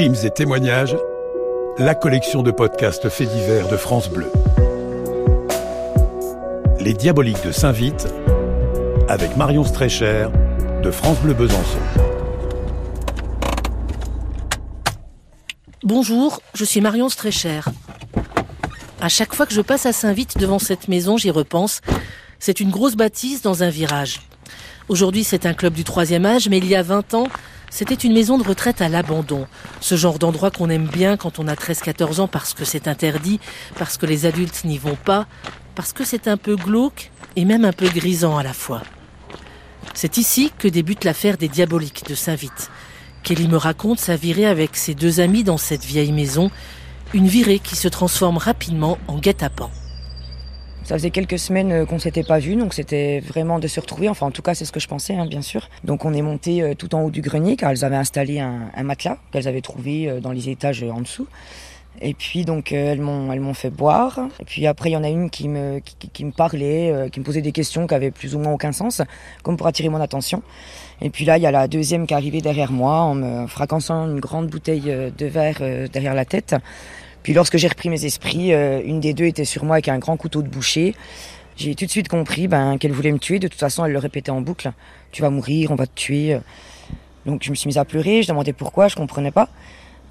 Crimes et témoignages, la collection de podcasts faits divers de France Bleu. Les Diaboliques de Saint-Vite, avec Marion Strécher de France Bleu Besançon. Bonjour, je suis Marion Strécher. À chaque fois que je passe à Saint-Vite devant cette maison, j'y repense. C'est une grosse bâtisse dans un virage. Aujourd'hui, c'est un club du troisième âge, mais il y a 20 ans, c'était une maison de retraite à l'abandon. Ce genre d'endroit qu'on aime bien quand on a 13-14 ans parce que c'est interdit, parce que les adultes n'y vont pas, parce que c'est un peu glauque et même un peu grisant à la fois. C'est ici que débute l'affaire des diaboliques de Saint-Vite. Kelly me raconte sa virée avec ses deux amis dans cette vieille maison, une virée qui se transforme rapidement en guet-apens. Ça faisait quelques semaines euh, qu'on s'était pas vus, donc c'était vraiment de se retrouver. Enfin, en tout cas, c'est ce que je pensais, hein, bien sûr. Donc, on est monté euh, tout en haut du grenier, car elles avaient installé un, matelas qu'elles avaient trouvé euh, dans les étages en dessous. Et puis donc elles m'ont elles m'ont fait boire. Et puis après il y en a une qui me qui, me parlait, qui me posait des questions qui avaient plus ou moins aucun sens, comme pour attirer mon attention. Et puis là il y a la deuxième qui est arrivée derrière moi en me fracassant une grande bouteille de verre derrière la tête. Puis lorsque j'ai repris mes esprits, euh, une des deux était sur moi avec un grand couteau de boucher. J'ai tout de suite compris ben, qu'elle voulait me tuer. De toute façon, elle le répétait en boucle. Tu vas mourir, on va te tuer. Donc je me suis mise à pleurer, je demandais pourquoi, je comprenais pas.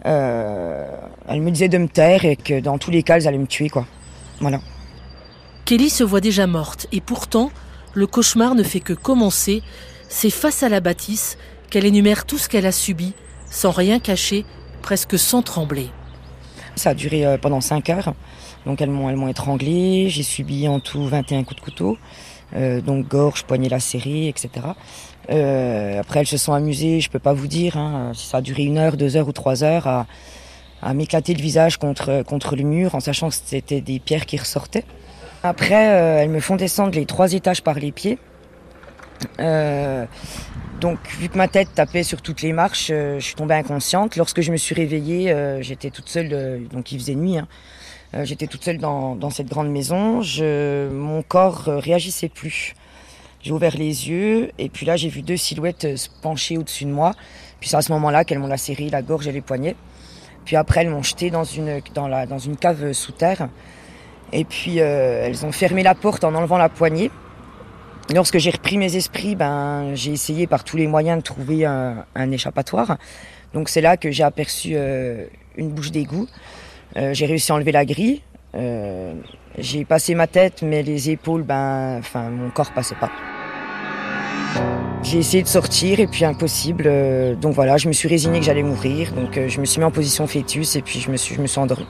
Euh, elle me disait de me taire et que dans tous les cas, elle allait me tuer, quoi. Voilà. Kelly se voit déjà morte et pourtant, le cauchemar ne fait que commencer. C'est face à la bâtisse qu'elle énumère tout ce qu'elle a subi, sans rien cacher, presque sans trembler. Ça a duré euh, pendant 5 heures. Donc elles m'ont, elles m'ont étranglé. J'ai subi en tout 21 coups de couteau. Euh, donc gorge, poignet lacéré, etc. Euh, après elles se sont amusées, je peux pas vous dire, hein, ça a duré une heure, deux heures ou trois heures à, m'éclater le visage contre, contre le mur en sachant que c'était des pierres qui ressortaient. Après elles me font descendre les trois étages par les pieds. Donc, vu que ma tête tapait sur toutes les marches, euh, je suis tombée inconsciente. Lorsque je me suis réveillée, euh, j'étais toute seule, euh, donc il faisait nuit. Hein. j'étais toute seule dans, cette grande maison. Je, mon corps réagissait plus. J'ai ouvert les yeux et puis là, j'ai vu deux silhouettes se pencher au-dessus de moi. Puis c'est à ce moment-là qu'elles m'ont lacéré la gorge et les poignets. Puis après, elles m'ont jeté dans une cave sous terre. Et puis, elles ont fermé la porte en enlevant la poignée. Lorsque j'ai repris mes esprits, ben, j'ai essayé par tous les moyens de trouver un, échappatoire. Donc c'est là que j'ai aperçu euh, une bouche d'égout. Euh, j'ai réussi à enlever la grille. Euh, j'ai passé ma tête, mais les épaules, ben, enfin, mon corps passait pas. J'ai essayé de sortir et puis impossible. donc voilà, je me suis résignée que j'allais mourir. Donc je me suis mis en position fœtus et puis je me suis, je me suis endormie.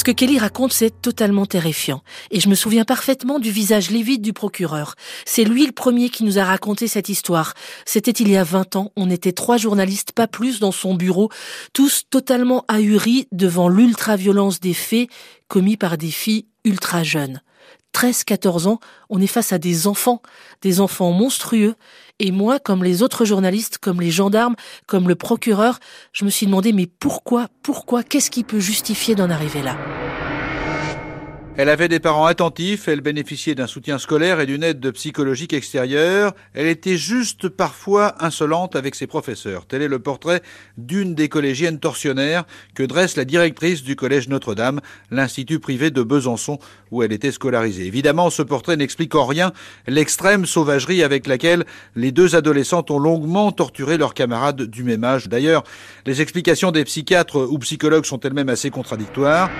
Ce que Kelly raconte, c'est totalement terrifiant. Et je me souviens parfaitement du visage livide du procureur. C'est lui le premier qui nous a raconté cette histoire. C'était il y a 20 ans. On était trois journalistes, pas plus, dans son bureau, tous totalement ahuris devant l'ultra-violence des faits commis par des filles ultra jeunes. 13, 14 ans, on est face à des enfants, des enfants monstrueux. Et moi, comme les autres journalistes, comme les gendarmes, comme le procureur, je me suis demandé, mais pourquoi, pourquoi, qu'est-ce qui peut justifier d'en arriver là? Elle avait des parents attentifs, elle bénéficiait d'un soutien scolaire et d'une aide psychologique extérieure. Elle était juste parfois insolente avec ses professeurs. Tel est le portrait d'une des collégiennes tortionnaires que dresse la directrice du collège Notre-Dame, l'institut privé de Besançon où elle était scolarisée. Évidemment, ce portrait n'explique en rien l'extrême sauvagerie avec laquelle les deux adolescentes ont longuement torturé leurs camarades du même âge. D'ailleurs, les explications des psychiatres ou psychologues sont elles-mêmes assez contradictoires.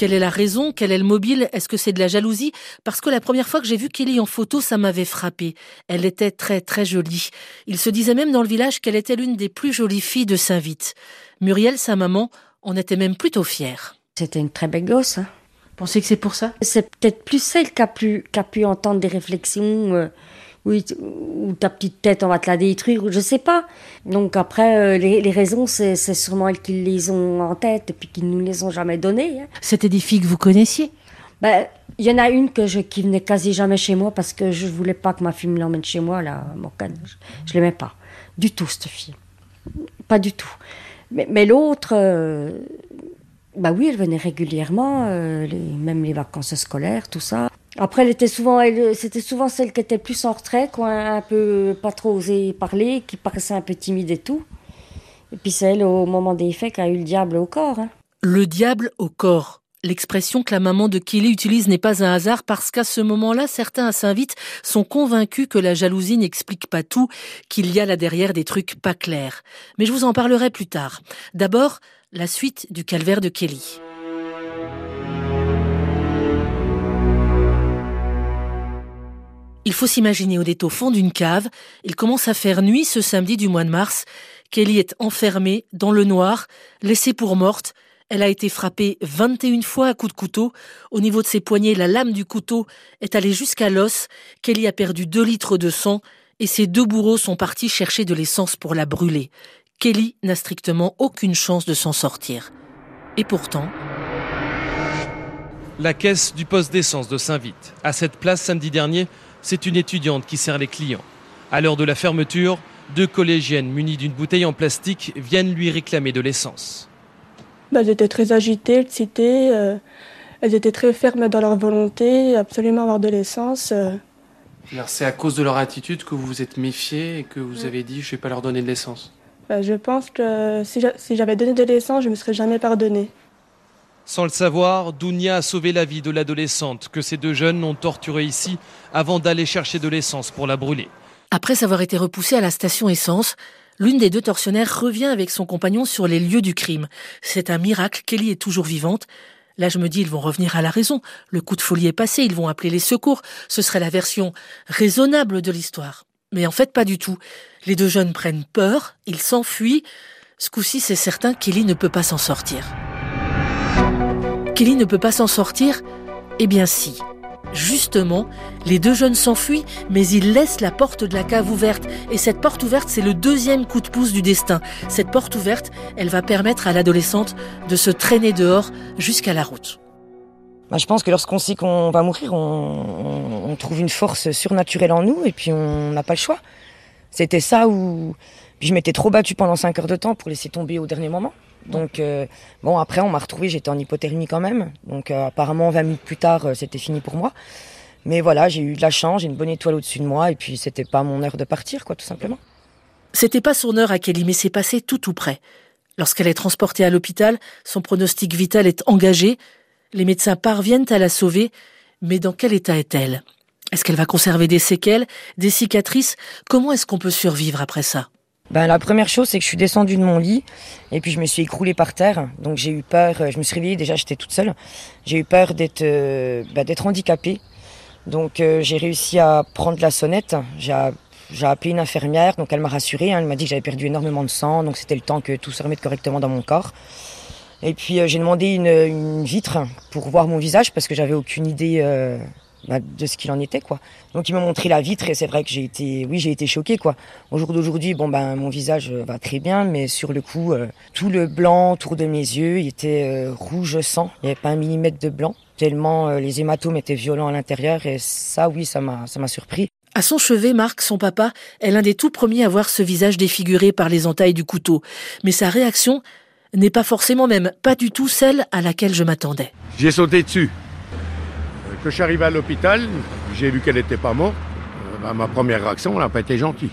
Quelle est la raison Quel est le mobile Est-ce que c'est de la jalousie? Parce que la première fois que j'ai vu Kelly en photo, ça m'avait frappé. Elle était très très jolie. Il se disait même dans le village qu'elle était l'une des plus jolies filles de Saint-Vite. Muriel, sa maman, en était même plutôt fière. C'était une très belle gosse. Hein. Pensez que c'est pour ça? C'est peut-être plus celle qui a pu, qui a pu entendre des réflexions. Euh, oui, ou ta petite tête, on va te la détruire, je sais pas. Donc après, euh, les, raisons, c'est sûrement elles qui les ont en tête et puis qui nous les ont jamais données. Hein. C'était des filles que vous connaissiez? Ben, il y en a une que je, qui venait quasi jamais chez moi parce que je voulais pas que ma fille me l'emmène chez moi, là, Morgane. Je, je l'aimais pas. Du tout, cette fille. Pas du tout. Mais, mais l'autre, euh, bah oui, elle venait régulièrement, euh, même les vacances scolaires, tout ça. Après, elle était souvent, c'était souvent celle qui était plus en retrait, quoi, un peu pas trop osé parler, qui paraissait un peu timide et tout. Et puis c'est elle, au moment des faits, qui a eu le diable au corps. Hein. Le diable au corps. L'expression que la maman de Kelly utilise n'est pas un hasard parce qu'à ce moment-là, certains à Saint-Vite sont convaincus que la jalousie n'explique pas tout, qu'il y a là derrière des trucs pas clairs. Mais je vous en parlerai plus tard. D'abord, la suite du calvaire de Kelly. Il faut s'imaginer au au fond d'une cave. Il commence à faire nuit ce samedi du mois de mars. Kelly est enfermée, dans le noir, laissée pour morte. Elle a été frappée 21 fois à coups de couteau. Au niveau de ses poignets, la lame du couteau est allée jusqu'à l'os. Kelly a perdu 2 litres de sang et ses deux bourreaux sont partis chercher de l'essence pour la brûler. Kelly n'a strictement aucune chance de s'en sortir. Et pourtant... La caisse du poste d'essence de Saint-Vite. À cette place samedi dernier, c'est une étudiante qui sert les clients. À l'heure de la fermeture, deux collégiennes munies d'une bouteille en plastique viennent lui réclamer de l'essence. Bah, elles étaient très agitées, excitées. Euh, elles étaient très fermes dans leur volonté, absolument avoir de l'essence. Euh. c'est à cause de leur attitude que vous vous êtes méfié et que vous avez dit je ne vais pas leur donner de l'essence? Bah, Je pense que si j'avais donné de l'essence, je ne me serais jamais pardonné. Sans le savoir, Dounia a sauvé la vie de l'adolescente que ces deux jeunes ont torturée ici avant d'aller chercher de l'essence pour la brûler. Après avoir été repoussée à la station essence, l'une des deux tortionnaires revient avec son compagnon sur les lieux du crime. C'est un miracle, Kelly est toujours vivante. Là, je me dis, ils vont revenir à la raison. Le coup de folie est passé, ils vont appeler les secours. Ce serait la version raisonnable de l'histoire. Mais en fait, pas du tout. Les deux jeunes prennent peur, ils s'enfuient. Ce coup-ci, c'est certain, Kelly ne peut pas s'en sortir. Kelly ne peut pas s'en sortir Eh bien si. Justement, les deux jeunes s'enfuient, mais ils laissent la porte de la cave ouverte. Et cette porte ouverte, c'est le deuxième coup de pouce du destin. Cette porte ouverte, elle va permettre à l'adolescente de se traîner dehors jusqu'à la route. Bah, je pense que lorsqu'on sait qu'on va mourir, on, trouve une force surnaturelle en nous et puis on n'a pas le choix. C'était ça où je m'étais trop battue pendant 5 heures de temps pour laisser tomber au dernier moment. Donc euh, bon, après on m'a retrouvé, j'étais en hypothermie quand même. Donc euh, apparemment 20 minutes plus tard, euh, c'était fini pour moi. Mais voilà, j'ai eu de la chance, j'ai une bonne étoile au-dessus de moi et puis c'était pas mon heure de partir quoi, tout simplement. C'était pas son heure à Kelly, mais c'est passé tout tout près. Lorsqu'elle est transportée à l'hôpital, son pronostic vital est engagé. Les médecins parviennent à la sauver, mais dans quel état est-elle? Est-ce qu'elle va conserver des séquelles, des cicatrices? Comment est-ce qu'on peut survivre après ça? Ben, la première chose, c'est que je suis descendue de mon lit et puis je me suis écroulée par terre. Donc j'ai eu peur, euh, je me suis réveillée, déjà j'étais toute seule. J'ai eu peur d'être euh, ben, handicapée. Donc euh, j'ai réussi à prendre la sonnette. J'ai appelé une infirmière, donc elle m'a rassurée. Hein. elle m'a dit que j'avais perdu énormément de sang, donc c'était le temps que tout se remette correctement dans mon corps. Et puis j'ai demandé une, une, vitre pour voir mon visage parce que j'avais aucune idée de ce qu'il en était quoi. Donc il m'a montré la vitre et c'est vrai que j'ai été oui j'ai été choquée quoi. Au jour d'aujourd'hui bon ben mon visage va très bien mais sur le coup euh, tout le blanc autour de mes yeux il était euh, rouge sang il n'y avait pas un millimètre de blanc tellement euh, les hématomes étaient violents à l'intérieur et ça oui ça m'a ça m'a surpris. À son chevet, Marc, son papa, est l'un des tout premiers à voir ce visage défiguré par les entailles du couteau. Mais sa réaction n'est pas forcément même pas du tout celle à laquelle je m'attendais. J'ai sauté dessus. Quand je suis arrivé à l'hôpital, j'ai vu qu'elle n'était pas morte. Euh, bah, ma première réaction, elle n'a pas été gentille.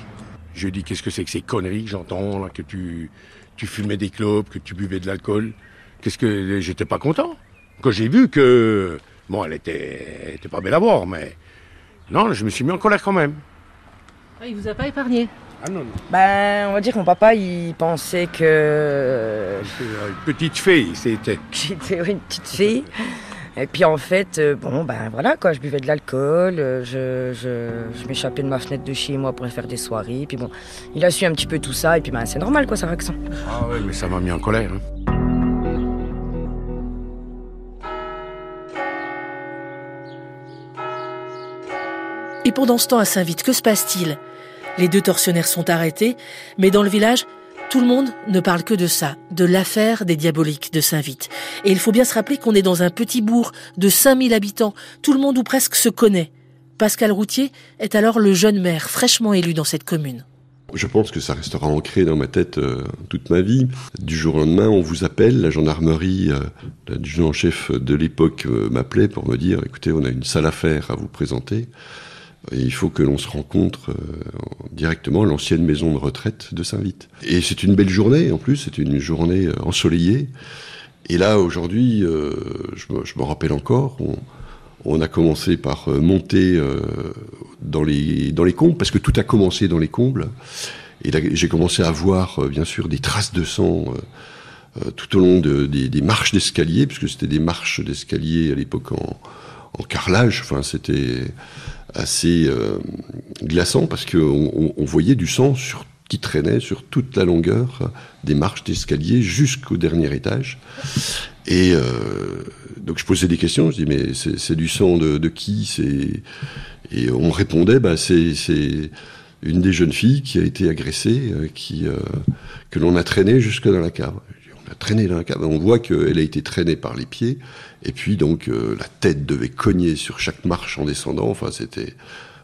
Je dis qu'est-ce que c'est que ces conneries que j'entends, que tu, tu fumais des clopes, que tu buvais de l'alcool? Qu'est-ce que j'étais pas content. Quand j'ai vu que bon, elle était, était pas belle à voir, mais non, je me suis mis en colère quand même. Ah, il vous a pas épargné? Ah non, non. Ben, on va dire que mon papa, il pensait que. Une petite fille, c'était. J'étais une petite fille. Et puis en fait, euh, bon, ben voilà, quoi, je buvais de l'alcool, euh, je, je, m'échappais de ma fenêtre de chez moi pour faire des soirées. Puis bon, il a su un petit peu tout ça, et puis ben c'est normal, quoi, sa réaction. Ah ouais, mais ça m'a mis en colère. Hein. Et pendant ce temps à Saint-Vite, que se passe-t-il? Les deux tortionnaires sont arrêtés, mais dans le village, tout le monde ne parle que de ça, de l'affaire des diaboliques de Saint-Vite. Et il faut bien se rappeler qu'on est dans un petit bourg de 5000 habitants. Tout le monde ou presque se connaît. Pascal Routier est alors le jeune maire fraîchement élu dans cette commune. Je pense que ça restera ancré dans ma tête euh, toute ma vie. Du jour au lendemain, on vous appelle, la gendarmerie, euh, l'adjudant-chef de l'époque euh, m'appelait pour me dire, écoutez, on a une sale affaire à vous présenter. Il faut que l'on se rencontre directement à l'ancienne maison de retraite de Saint-Vite. Et c'est une belle journée, en plus, c'est une journée ensoleillée. Et là, aujourd'hui, je me rappelle encore, on, a commencé par euh, monter euh, dans, les, dans les combles, parce que tout a commencé dans les combles. Et j'ai commencé à voir, euh, bien sûr, des traces de sang tout au long des, marches d'escalier, puisque c'était des marches d'escalier à l'époque en, carrelage. Enfin, c'était assez glaçant, parce qu'on on voyait du sang sur qui traînait sur toute la longueur des marches d'escalier jusqu'au dernier étage. Et euh, donc je posais des questions, je dis mais c'est du sang de, qui? Et on répondait, bah, c'est une des jeunes filles qui a été agressée, euh, qui, euh, que l'on a traînée jusque dans la cave. Dans on voit qu'elle a été traînée par les pieds, et puis donc la tête devait cogner sur chaque marche en descendant, enfin c'était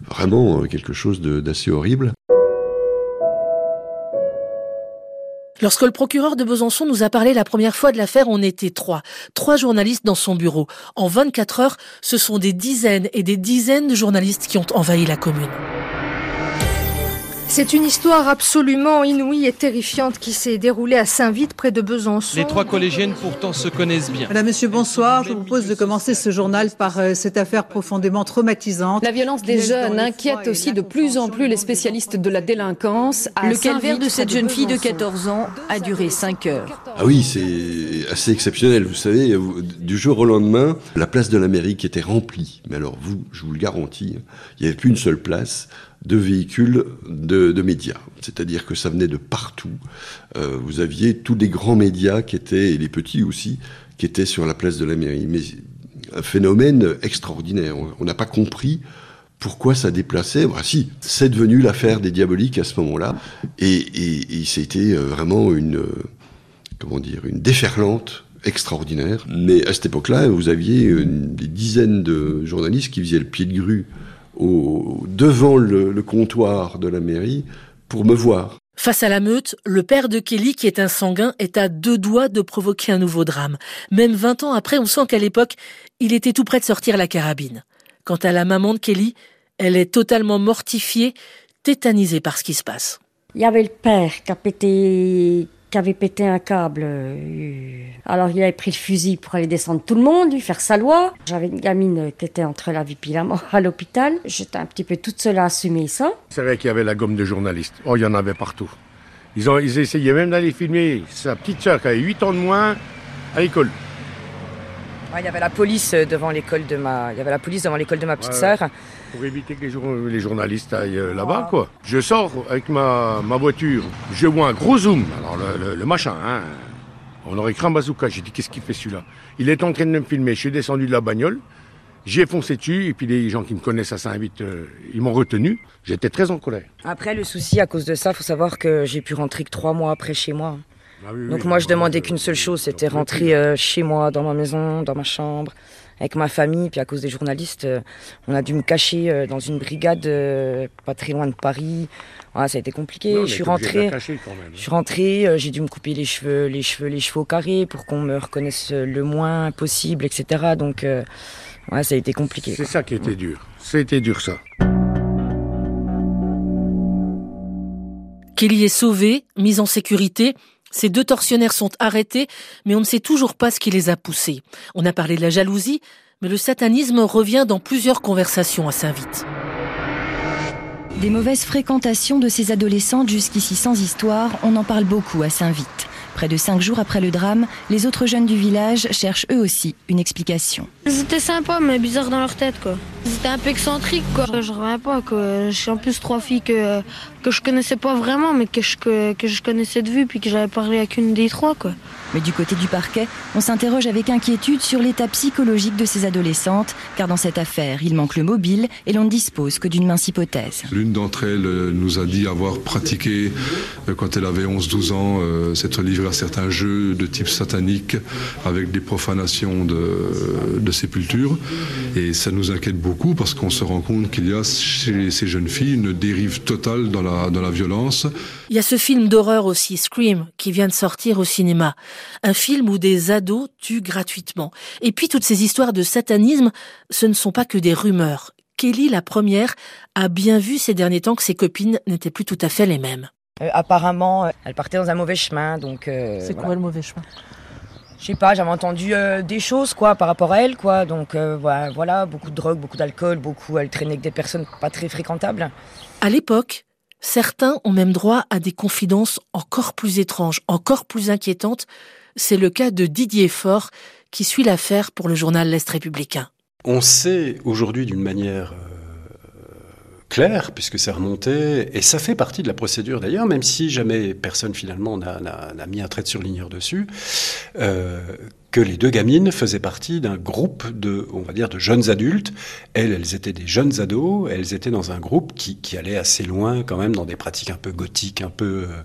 vraiment quelque chose d'assez horrible. Lorsque le procureur de Besançon nous a parlé la première fois de l'affaire, on était trois. Trois journalistes dans son bureau. En 24 heures, ce sont des dizaines et des dizaines de journalistes qui ont envahi la commune. C'est une histoire absolument inouïe et terrifiante qui s'est déroulée à Saint-Vite, près de Besançon. Les trois collégiennes pourtant se connaissent bien. Madame, Monsieur, bonsoir. Je vous propose de commencer ce journal par euh, cette affaire profondément traumatisante. La violence des jeunes inquiète aussi de plus en plus les spécialistes de la délinquance. le calvaire de cette jeune fille de 14 ans a duré 5 heures. Ah oui, c'est assez exceptionnel. Vous savez, du jour au lendemain, la place de l'Amérique était remplie. Mais alors, vous, je vous le garantis, il n'y avait plus une seule place de véhicules de, médias. C'est-à-dire que ça venait de partout. Euh, vous aviez tous les grands médias qui étaient, et les petits aussi, qui étaient sur la place de la mairie. Mais un phénomène extraordinaire. On n'a pas compris pourquoi ça déplaçait. Si, c'est devenu l'affaire des diaboliques à ce moment-là. Et, et, c'était euh, vraiment une, euh, comment dire, une déferlante extraordinaire. Mais à cette époque-là, vous aviez des dizaines de journalistes qui faisaient le pied de grue au, devant le, comptoir de la mairie pour me voir. Face à la meute, le père de Kelly, qui est un sanguin, est à deux doigts de provoquer un nouveau drame. Même 20 ans après, on sent qu'à l'époque, il était tout près de sortir la carabine. Quant à la maman de Kelly, elle est totalement mortifiée, tétanisée par ce qui se passe. Il y avait le père qui a pété qui avait pété un câble. Euh, alors il avait pris le fusil pour aller descendre tout le monde, lui faire sa loi. J'avais une gamine qui était entre la vie et la mort à l'hôpital. J'étais un petit peu toute seule à assumer ça. C'est vrai qu'il y avait la gomme de journalistes. Oh, il y en avait partout. Ils, ont, ils essayaient même d'aller filmer sa petite soeur qui avait 8 ans de moins à l'école. il y avait la police devant l'école de ma, il y avait la police devant l'école de ma petite soeur pour éviter que les, journalistes aillent euh, là-bas, quoi. Je sors avec ma, voiture, je vois un gros zoom, alors le, machin, hein. On aurait cru un bazooka. J'ai dit, qu'est-ce qu'il fait celui-là? Il est en train de me filmer. Je suis descendu de la bagnole. J'ai foncé dessus et puis les gens qui me connaissent à Saint-Vite, euh, ils m'ont retenu. J'étais très en colère. Après, le souci à cause de ça, faut savoir que j'ai pu rentrer que trois mois après chez moi. Ah Donc moi, je demandais qu'une seule chose, c'était rentrer euh, chez moi, dans ma maison, dans ma chambre, avec ma famille. Puis à cause des journalistes, euh, on a dû me cacher euh, dans une brigade euh, pas très loin de Paris. ça a été compliqué. je suis rentré. Je suis rentré. j'ai dû me couper les cheveux, les cheveux, les cheveux au carré pour qu'on me reconnaisse le moins possible, etc. Donc, ouais, ça a été compliqué. C'est ça qui était dur. C'était dur ça. Kelly est sauvé, mise en sécurité. Ces deux tortionnaires sont arrêtés, mais on ne sait toujours pas ce qui les a poussés. On a parlé de la jalousie, mais le satanisme revient dans plusieurs conversations à Saint-Vite. Des mauvaises fréquentations de ces adolescentes jusqu'ici sans histoire, on en parle beaucoup à Saint-Vite. Près de cinq jours après le drame, les autres jeunes du village cherchent eux aussi une explication. C'était sympa, mais bizarre dans leur tête, quoi. C'était un peu excentrique, quoi. Je reviens pas, quoi. Je suis en plus trois filles que, que je connaissais pas vraiment, mais que je, que, que je connaissais de vue, puis que j'avais parlé avec une des trois, quoi. Mais du côté du parquet, on s'interroge avec inquiétude sur l'état psychologique de ces adolescentes, car dans cette affaire, il manque le mobile et l'on ne dispose que d'une mince hypothèse. L'une d'entre elles euh, nous a dit avoir pratiqué, euh, quand elle avait 11-12 ans, euh, s'être livrée à certains jeux de type satanique avec des profanations de, de sépultures. Et ça nous inquiète beaucoup beaucoup parce qu'on se rend compte qu'il y a chez ces jeunes filles une dérive totale dans la, dans la violence. Il y a ce film d'horreur aussi, Scream, qui vient de sortir au cinéma. Un film où des ados tuent gratuitement. Et puis toutes ces histoires de satanisme, ce ne sont pas que des rumeurs. Kelly, la première, a bien vu ces derniers temps que ses copines n'étaient plus tout à fait les mêmes. Euh, apparemment, euh, elle partait dans un mauvais chemin, donc. Euh, C'est voilà. quoi le mauvais chemin? Je sais pas, j'avais entendu euh, des choses quoi par rapport à elle quoi, donc euh, voilà, voilà, beaucoup de drogue, beaucoup d'alcool, beaucoup. Elle traînait avec des personnes pas très fréquentables. À l'époque, certains ont même droit à des confidences encore plus étranges, encore plus inquiétantes. C'est le cas de Didier Faure, qui suit l'affaire pour le journal L'Est républicain. On sait aujourd'hui d'une manière euh, claire, puisque c'est remonté, et ça fait partie de la procédure d'ailleurs, même si jamais personne finalement n'a- mis un trait de surligneur dessus, euh, que les deux gamines faisaient partie d'un groupe de, on va dire, de jeunes adultes. Elles, elles étaient des jeunes ados, elles étaient dans un groupe qui, qui allait assez loin quand même dans des pratiques un peu gothiques, un peu, euh,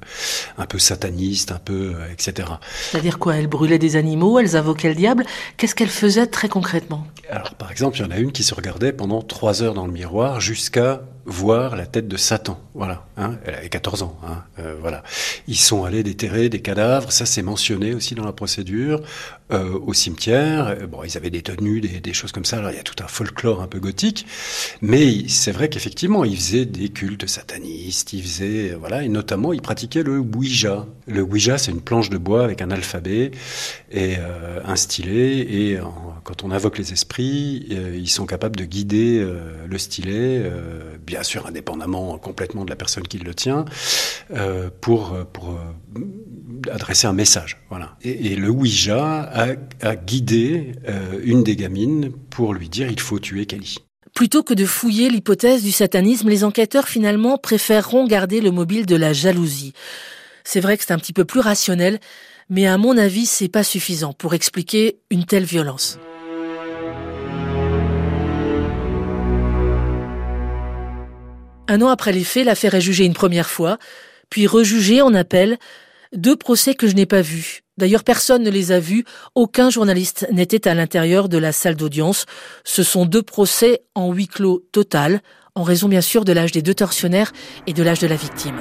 un peu satanistes, un peu, euh, etc. C'est-à-dire quoi? Elles brûlaient des animaux, elles invoquaient le diable. Qu'est-ce qu'elles faisaient très concrètement? Alors, par exemple, il y en a une qui se regardait pendant trois heures dans le miroir jusqu'à voir la tête de Satan. Voilà. Hein Elle avait 14 ans. Hein euh, voilà. Ils sont allés déterrer des cadavres. Ça, c'est mentionné aussi dans la procédure. Euh, au cimetière. Euh, Bon, ils avaient des tenues, des, choses comme ça. Alors, il y a tout un folklore un peu gothique. Mais c'est vrai qu'effectivement, ils faisaient des cultes satanistes. Ils faisaient, euh, voilà, et notamment, ils pratiquaient le Ouija. Le Ouija, c'est une planche de bois avec un alphabet et un stylet. Et quand on invoque les esprits, ils sont capables de guider le stylet, bien sûr indépendamment complètement de la personne qui le tient, pour, pour adresser un message. Voilà. Et le Ouija a guidé euh, une des gamines pour lui dire il faut tuer Kelly. Plutôt que de fouiller l'hypothèse du satanisme, les enquêteurs finalement préféreront garder le mobile de la jalousie. C'est vrai que c'est un petit peu plus rationnel, mais à mon avis, c'est pas suffisant pour expliquer une telle violence. Un an après les faits, l'affaire est jugée une première fois, puis rejugée en appel. Deux procès que je n'ai pas vus. D'ailleurs, personne ne les a vus. Aucun journaliste n'était à l'intérieur de la salle d'audience. Ce sont deux procès en huis clos total, en raison bien sûr de l'âge des deux tortionnaires et de l'âge de la victime.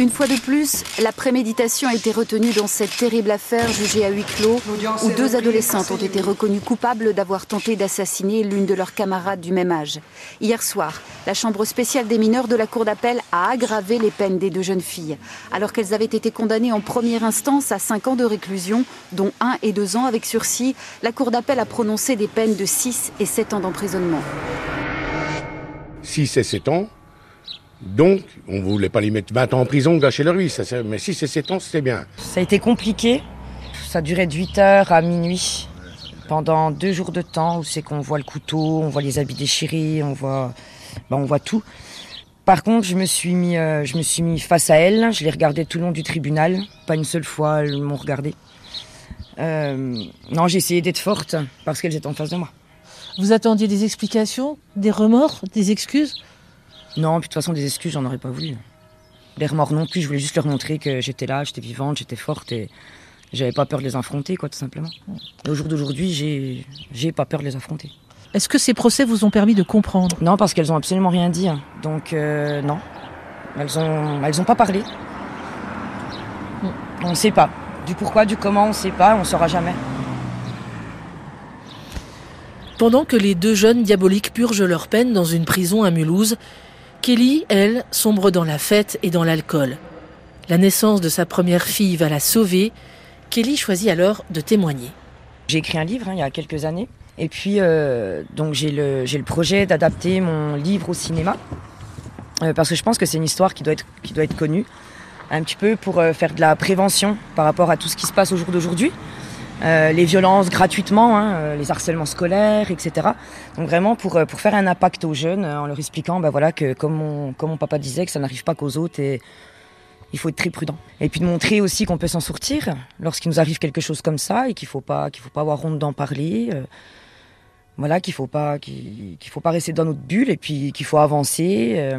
Une fois de plus, la préméditation a été retenue dans cette terrible affaire jugée à huis clos, où deux adolescentes ont été reconnues coupables d'avoir tenté d'assassiner l'une de leurs camarades du même âge. Hier soir, la Chambre spéciale des mineurs de la Cour d'appel a aggravé les peines des deux jeunes filles. Alors qu'elles avaient été condamnées en première instance à 5 ans de réclusion, dont 1 et 2 ans avec sursis, la Cour d'appel a prononcé des peines de 6 et 7 ans d'emprisonnement. 6 et 7 ans. Donc, on ne voulait pas les mettre 20 ans en prison, gâcher leur vie. Ça, c'est- mais 6 et 7 ans, c'était bien. Ça a été compliqué. Ça durait de 8h à minuit. Pendant deux jours de temps où c'est qu'on voit le couteau, on voit les habits déchirés, on voit, ben, on voit tout. Par contre, je me suis mis, euh, je me suis mis face à elles. Je les regardais tout le long du tribunal. Pas une seule fois, elles m'ont regardé. Euh, non, j'ai essayé d'être forte parce qu'elles étaient en face de moi. Vous attendiez des explications, des remords, des excuses? Non, puis de toute façon, des excuses, j'en aurais pas voulu. Les remords non plus, je voulais juste leur montrer que j'étais là, j'étais vivante, j'étais forte et j'avais pas peur de les affronter, quoi, tout simplement. Et au jour d'aujourd'hui, j'ai, j'ai pas peur de les affronter. Est-ce que ces procès vous ont permis de comprendre? Non, parce qu'elles ont absolument rien dit. hein. Donc, euh, non. Elles ont, elles ont pas parlé. On ne sait pas. Du pourquoi, du comment, on sait pas, on saura jamais. Pendant que les deux jeunes diaboliques purgent leur peine dans une prison à Mulhouse, Kelly, elle, sombre dans la fête et dans l'alcool. La naissance de sa première fille va la sauver. Kelly choisit alors de témoigner. J'ai écrit un livre hein, il y a quelques années. Et puis, euh, j'ai le, projet d'adapter mon livre au cinéma. Euh, parce que je pense que c'est une histoire qui doit être, qui doit être connue. Un petit peu pour euh, faire de la prévention par rapport à tout ce qui se passe au jour d'aujourd'hui. Euh, les violences gratuitement, hein, euh, les harcèlements scolaires, etc. Donc vraiment pour, euh, pour faire un impact aux jeunes en leur expliquant ben voilà, que comme mon, comme mon papa disait, que ça n'arrive pas qu'aux autres et il faut être très prudent. Et puis de montrer aussi qu'on peut s'en sortir lorsqu'il nous arrive quelque chose comme ça et qu'il faut pas faut pas avoir honte d'en parler. voilà, qu'il faut pas qu'il faut pas rester dans notre bulle et puis qu'il faut avancer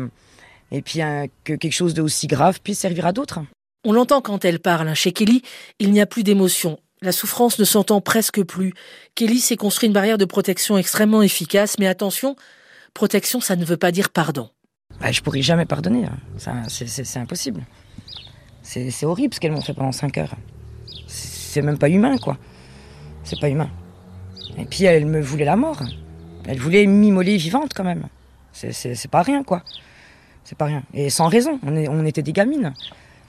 et puis hein, que quelque chose de aussi grave puisse servir à d'autres. On l'entend quand elle parle. hein. Chez Kelly, il n'y a plus d'émotion. La souffrance ne s'entend presque plus. Kelly s'est construit une barrière de protection extrêmement efficace, mais attention, protection, ça ne veut pas dire pardon. Bah, je pourrais jamais pardonner. hein. C'est impossible. C'est horrible ce qu'elles m'ont fait pendant 5 heures. C'est même pas humain, quoi. C'est pas humain. Et puis elle me voulait la mort. Elle voulait m'immoler vivante quand même. C'est pas rien, quoi. C'est pas rien. Et sans raison. On, était des gamines.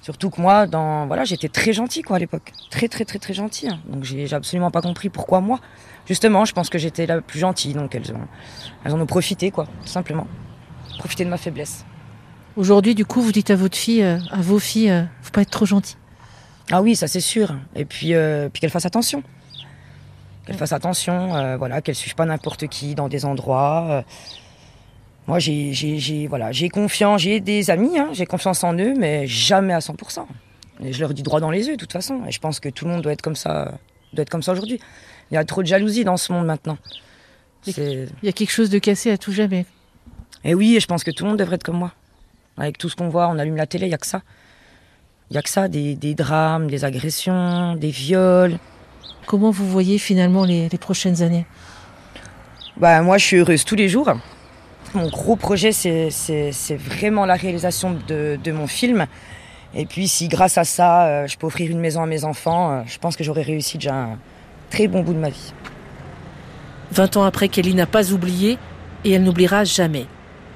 Surtout que moi, dans, voilà, j'étais très gentille quoi à l'époque. Très très très très gentille. hein. Donc j'ai absolument pas compris pourquoi moi. Justement, je pense que j'étais la plus gentille. Donc elles, ont, elles en ont profité quoi, tout simplement. Profiter de ma faiblesse. Aujourd'hui, du coup, vous dites à votre fille, euh, à vos filles, euh, faut pas être trop gentil. Ah oui, ça c'est sûr. Et puis, euh, puis qu'elles fassent attention. Qu'elles fassent attention, euh, voilà, qu'elles suivent pas n'importe qui dans des endroits. Moi, j'ai, j'ai, j'ai- voilà, j'ai confiance, j'ai des amis, hein, j'ai confiance en eux, mais jamais à 100%. Et je leur dis droit dans les yeux, de toute façon. Et je pense que tout le monde doit être comme ça, doit être comme ça aujourd'hui. Il y a trop de jalousie dans ce monde maintenant. C'est- Il y a quelque chose de cassé à tout jamais. Et oui, je pense que tout le monde devrait être comme moi. Avec tout ce qu'on voit, on allume la télé, il n'y a que ça. Il n'y a que ça, des, des drames, des agressions, des viols. Comment vous voyez finalement les, les prochaines années? Bah, moi, je suis heureuse tous les jours. Mon gros projet, c'est c'est- c'est vraiment la réalisation de, de mon film. Et puis, si grâce à ça, euh, je peux offrir une maison à mes enfants, euh, je pense que j'aurais réussi déjà un très bon bout de ma vie. 20 ans après, Kelly n'a pas oublié et elle n'oubliera jamais.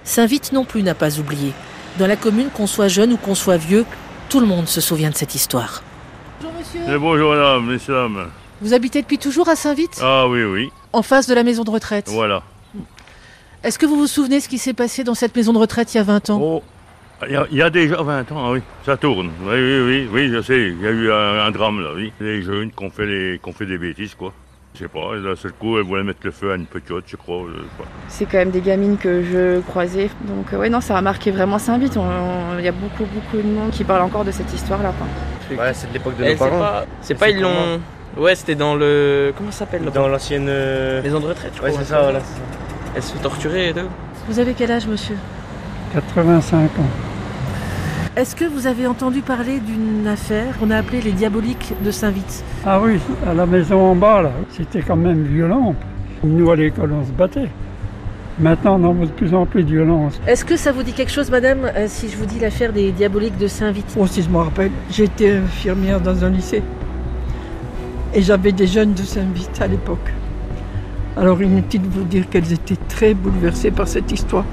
Saint-Vite non plus n'a pas oublié. Dans la commune, qu'on soit jeune ou qu'on soit vieux, tout le monde se souvient de cette histoire. Bonjour monsieur. bonjour madame, messieurs, dames. Vous habitez depuis toujours à Saint-Vite? Ah oui, oui, En face de la maison de retraite? voilà. Est-ce que vous vous souvenez ce qui s'est passé dans cette maison de retraite il y a 20 ans? Oh, il y, a, il y a déjà 20 ans, ah oui, ça tourne. Oui, oui, oui, oui, je sais, il y a eu un, un drame là, oui. Les jeunes qui ont fait, les, qui ont fait des bêtises, quoi. Je sais pas, d'un seul coup, elles voulaient mettre le feu à une petite, je crois. je sais pas. C'est quand même des gamines que je croisais. Donc euh, ouais, non, ça a marqué vraiment Saint-Vite. Il y a beaucoup, beaucoup de monde qui parle encore de cette histoire-là. quoi. Ouais, c'est de l'époque de Eh, nos c'est parents. pas- C'est pas, ils l'ont. Ouais, c'était dans le. Comment ça s'appelle Dans l'ancienne. euh, Maison de retraite, je Ouais, crois, c'est ouais. ça, voilà. c'est ça. Elle se fait torturer et tout. Vous avez quel âge, monsieur 85 ans. Est-ce que vous avez entendu parler d'une affaire qu'on a appelée les diaboliques de Saint-Vite Ah oui, à la maison en bas, là, c'était quand même violent. Nous, à l'école, on se battait. Maintenant, on en voit de plus en plus de violence. Est-ce que ça vous dit quelque chose, madame, euh, si je vous dis l'affaire des diaboliques de Saint-Vite Oh, si je me rappelle, j'étais infirmière dans un lycée. Et j'avais des jeunes de Saint-Vite à l'époque. Alors inutile de vous dire qu'elles étaient très bouleversées par cette histoire.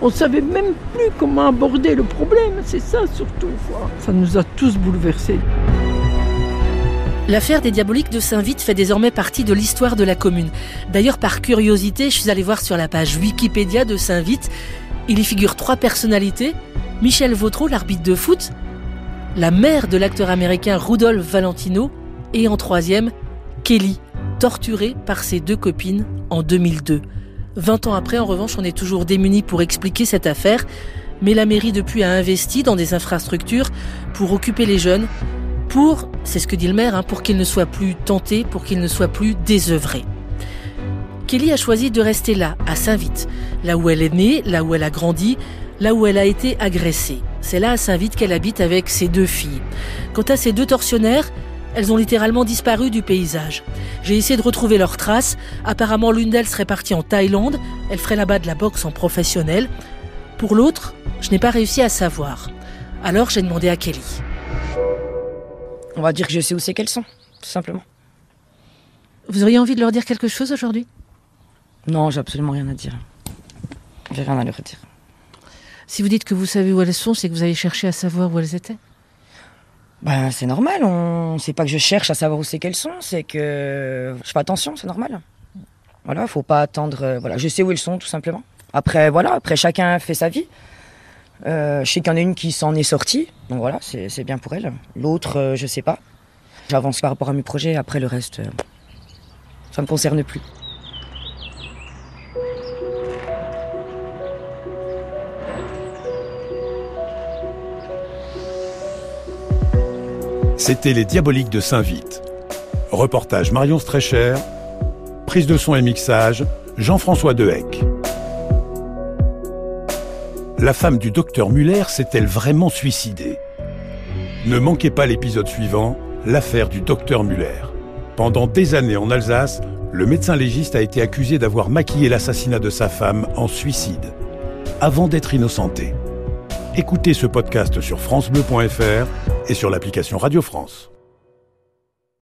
On ne savait même plus comment aborder le problème, c'est ça surtout. Ça nous a tous bouleversés. L'affaire des diaboliques de Saint-Vite fait désormais partie de l'histoire de la commune. D'ailleurs, par curiosité, je suis allée voir sur la page Wikipédia de Saint-Vite. Il y figure trois personnalités. Michel Vautreau, l'arbitre de foot, la mère de l'acteur américain Rudolph Valentino, et en troisième, Kelly, torturée par ses deux copines en 2002. 20 ans après, en revanche, on est toujours démuni pour expliquer cette affaire, mais la mairie depuis a investi dans des infrastructures pour occuper les jeunes, pour, c'est ce que dit le maire, hein, pour qu'ils ne soient plus tentés, pour qu'ils ne soient plus désœuvrés. Kelly a choisi de rester là, à Saint-Vite, là où elle est née, là où elle a grandi, là où elle a été agressée. C'est là à Saint-Vite qu'elle habite avec ses deux filles. Quant à ces deux tortionnaires, elles ont littéralement disparu du paysage. J'ai essayé de retrouver leurs traces. Apparemment, l'une d'elles serait partie en Thaïlande. Elle ferait là-bas de la boxe en professionnel. Pour l'autre, je n'ai pas réussi à savoir. Alors j'ai demandé à Kelly. On va dire que je sais où c'est qu'elles sont, tout simplement. Vous auriez envie de leur dire quelque chose aujourd'hui? Non, j'ai absolument rien à dire. J'ai rien à leur dire. Si vous dites que vous savez où elles sont, c'est que vous avez cherché à savoir où elles étaient Ben, c'est normal. On... C'est pas que je cherche à savoir où c'est qu'elles sont, c'est que je fais attention, c'est normal. Voilà, faut pas attendre. euh, Voilà, je sais où elles sont, tout simplement. Après, voilà, après chacun fait sa vie. Euh, je sais qu'il y en a une qui s'en est sortie, donc voilà, c'est bien pour elle. L'autre, euh, je sais pas. J'avance par rapport à mes projets. Après, le reste, euh, ça me concerne plus. C'était Les Diaboliques de Saint-Vite. Reportage Marion Strécher. Prise de son et mixage, Jean-François Dehecq. La femme du docteur Muller s'est-elle vraiment suicidée? Ne manquez pas l'épisode suivant, l'affaire du docteur Muller. Pendant des années en Alsace, le médecin légiste a été accusé d'avoir maquillé l'assassinat de sa femme en suicide, avant d'être innocenté. Écoutez ce podcast sur francebleu.fr et sur l'application Radio France.